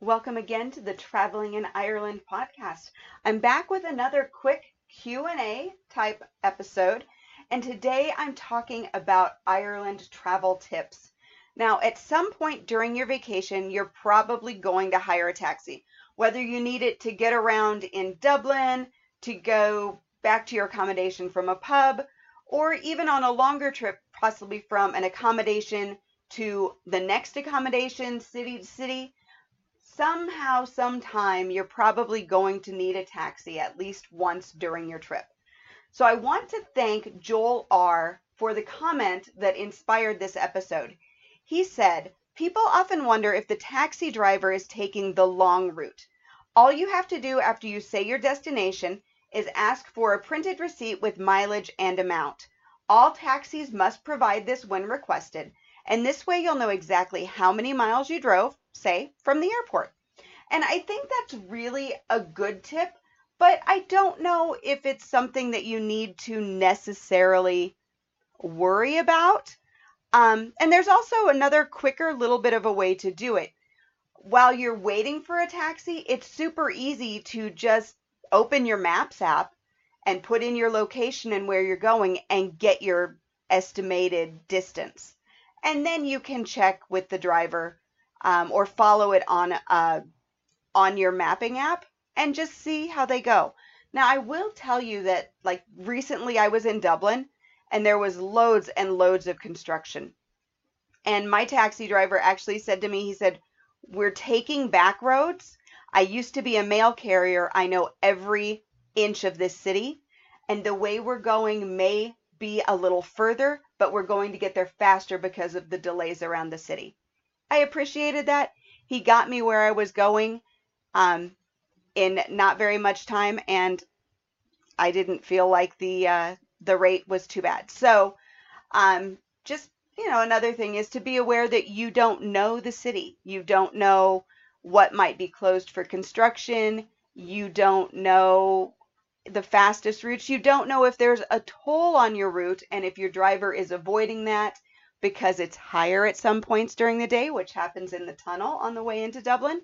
Welcome again to the Traveling in Ireland podcast. I'm back with another quick Q&A type episode, and today I'm talking about Ireland travel tips. Now, at some point during your vacation, you're probably going to hire a taxi, whether you need it to get around in Dublin, to go back to your accommodation from a pub, or even on a longer trip, possibly from an accommodation to the next accommodation, city to city. Somehow, sometime, you're probably going to need a taxi at least once during your trip. So I want to thank Joel R. for the comment that inspired this episode. He said, People often wonder if the taxi driver is taking the long route. All you have to do after you say your destination is ask for a printed receipt with mileage and amount. All taxis must provide this when requested, and this way you'll know exactly how many miles you drove, say, from the airport. And I think that's really a good tip, but I don't know if it's something that you need to necessarily worry about. Um, and there's also another quicker little bit of a way to do it. While you're waiting for a taxi, it's super easy to just open your Maps app and put in your location and where you're going and get your estimated distance. And then you can check with the driver um, or follow it on uh, on your mapping app and just see how they go. Now, I will tell you that, like recently, I was in Dublin and there was loads and loads of construction. And my taxi driver actually said to me, he said, We're taking back roads. I used to be a mail carrier. I know every inch of this city. And the way we're going may be a little further, but we're going to get there faster because of the delays around the city. I appreciated that. He got me where I was going um, in not very much time, and I didn't feel like the uh, the rate was too bad. So, um, just, you know, another thing is to be aware that you don't know the city. You don't know what might be closed for construction. You don't know the fastest routes. You don't know if there's a toll on your route and if your driver is avoiding that because it's higher at some points during the day, which happens in the tunnel on the way into Dublin,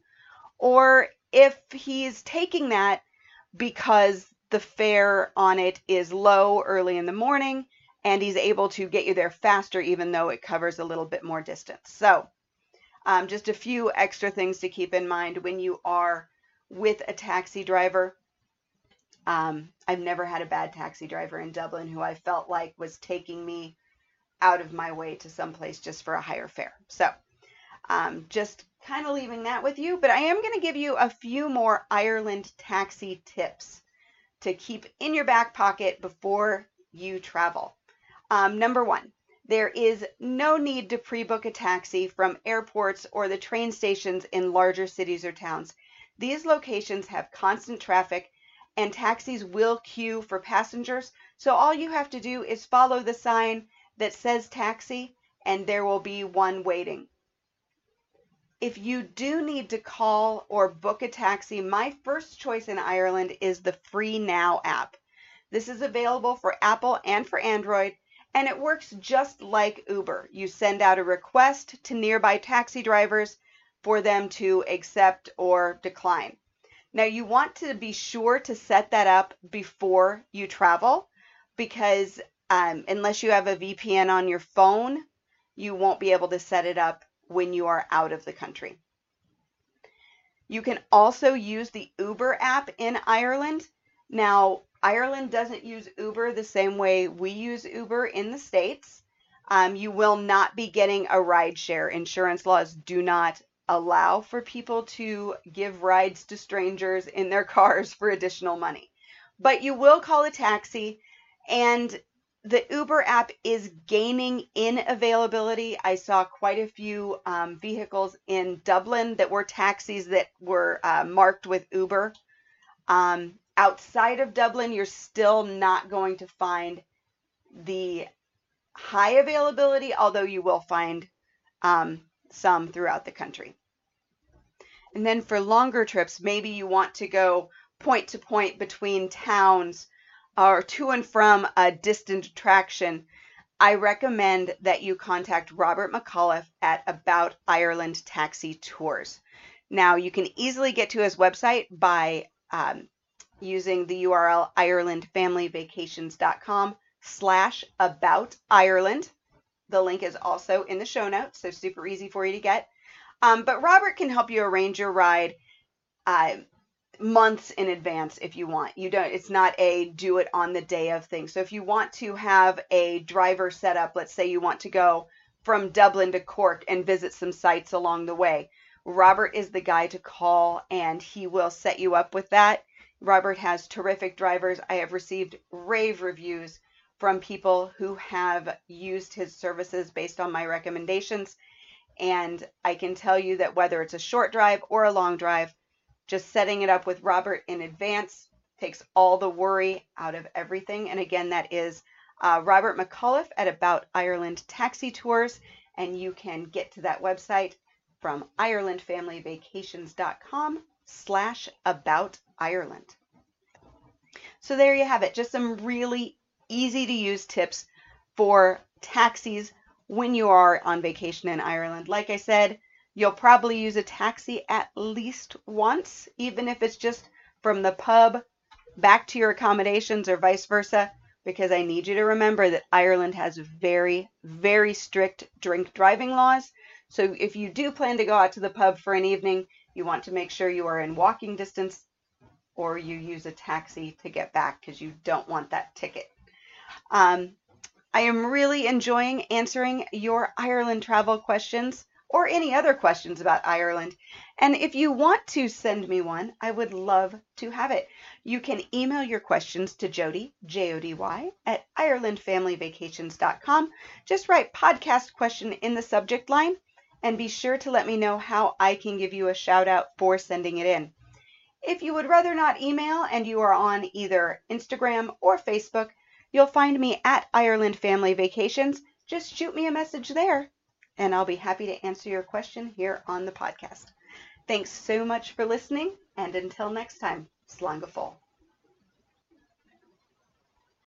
or if he's taking that because the fare on it is low early in the morning and he's able to get you there faster even though it covers a little bit more distance. So um, just a few extra things to keep in mind when you are with a taxi driver. Um, I've never had a bad taxi driver in Dublin who I felt like was taking me out of my way to someplace just for a higher fare. So um, just kind of leaving that with you, but I am going to give you a few more Ireland taxi tips to keep in your back pocket before you travel. Um, number one, there is no need to pre book a taxi from airports or the train stations in larger cities or towns. These locations have constant traffic and taxis will queue for passengers. So all you have to do is follow the sign that says taxi and there will be one waiting if you do need to call or book a taxi, my first choice in Ireland is the Free Now app. This is available for Apple and for Android, and it works just like Uber. You send out a request to nearby taxi drivers for them to accept or decline. Now, you want to be sure to set that up before you travel because um, unless you have a VPN on your phone, you won't be able to set it up when you are out of the country. You can also use the Uber app in Ireland. Now, Ireland doesn't use Uber the same way we use Uber in the States. Um, you will not be getting a ride share. Insurance laws do not allow for people to give rides to strangers in their cars for additional money. But you will call a taxi, and the Uber app is gaining in availability. I saw quite a few um, vehicles in Dublin that were taxis that were uh, marked with Uber. Um, outside of Dublin, you're still not going to find the high availability, although you will find um, some throughout the country. And then for longer trips, maybe you want to go point to point between towns or to and from a distant attraction, I recommend that you contact Robert McAuliffe at About Ireland Taxi Tours. Now, you can easily get to his website by um, using the URL IrelandFamilyVacations.com slash about Ireland. The link is also in the show notes, so super easy for you to get. Um, but Robert can help you arrange your ride uh, months in advance if you want. You don't. It's not a do it on the day of thing. So if you want to have a driver set up, let's say you want to go from Dublin to Cork and visit some sites along the way, Robert is the guy to call, and he will set you up with that. Robert has terrific drivers. I have received rave reviews from people who have used his services based on my recommendations. And I can tell you that whether it's a short drive or a long drive, just setting it up with Robert in advance takes all the worry out of everything. And again, that is uh, Robert McAuliffe at About Ireland Taxi Tours. And you can get to that website from IrelandFamilyVacations.com slash About Ireland. So there you have it. Just some really easy to use tips for taxis when you are on vacation in Ireland. Like I said, you'll probably use a taxi at least once, even if it's just from the pub back to your accommodations or vice versa, because I need you to remember that Ireland has very, very strict drink driving laws. So if you do plan to go out to the pub for an evening, you want to make sure you are in walking distance or you use a taxi to get back because you don't want that ticket. Um, I am really enjoying answering your Ireland travel questions or any other questions about Ireland. And if you want to send me one, I would love to have it. You can email your questions to Jody, J O D Y, at IrelandFamilyVacations.com. Just write podcast question in the subject line and be sure to let me know how I can give you a shout out for sending it in. If you would rather not email and you are on either Instagram or Facebook, you'll find me at Ireland Family Vacations. Just shoot me a message there and I'll be happy to answer your question here on the podcast. Thanks so much for listening, and until next time, Slán go fóill.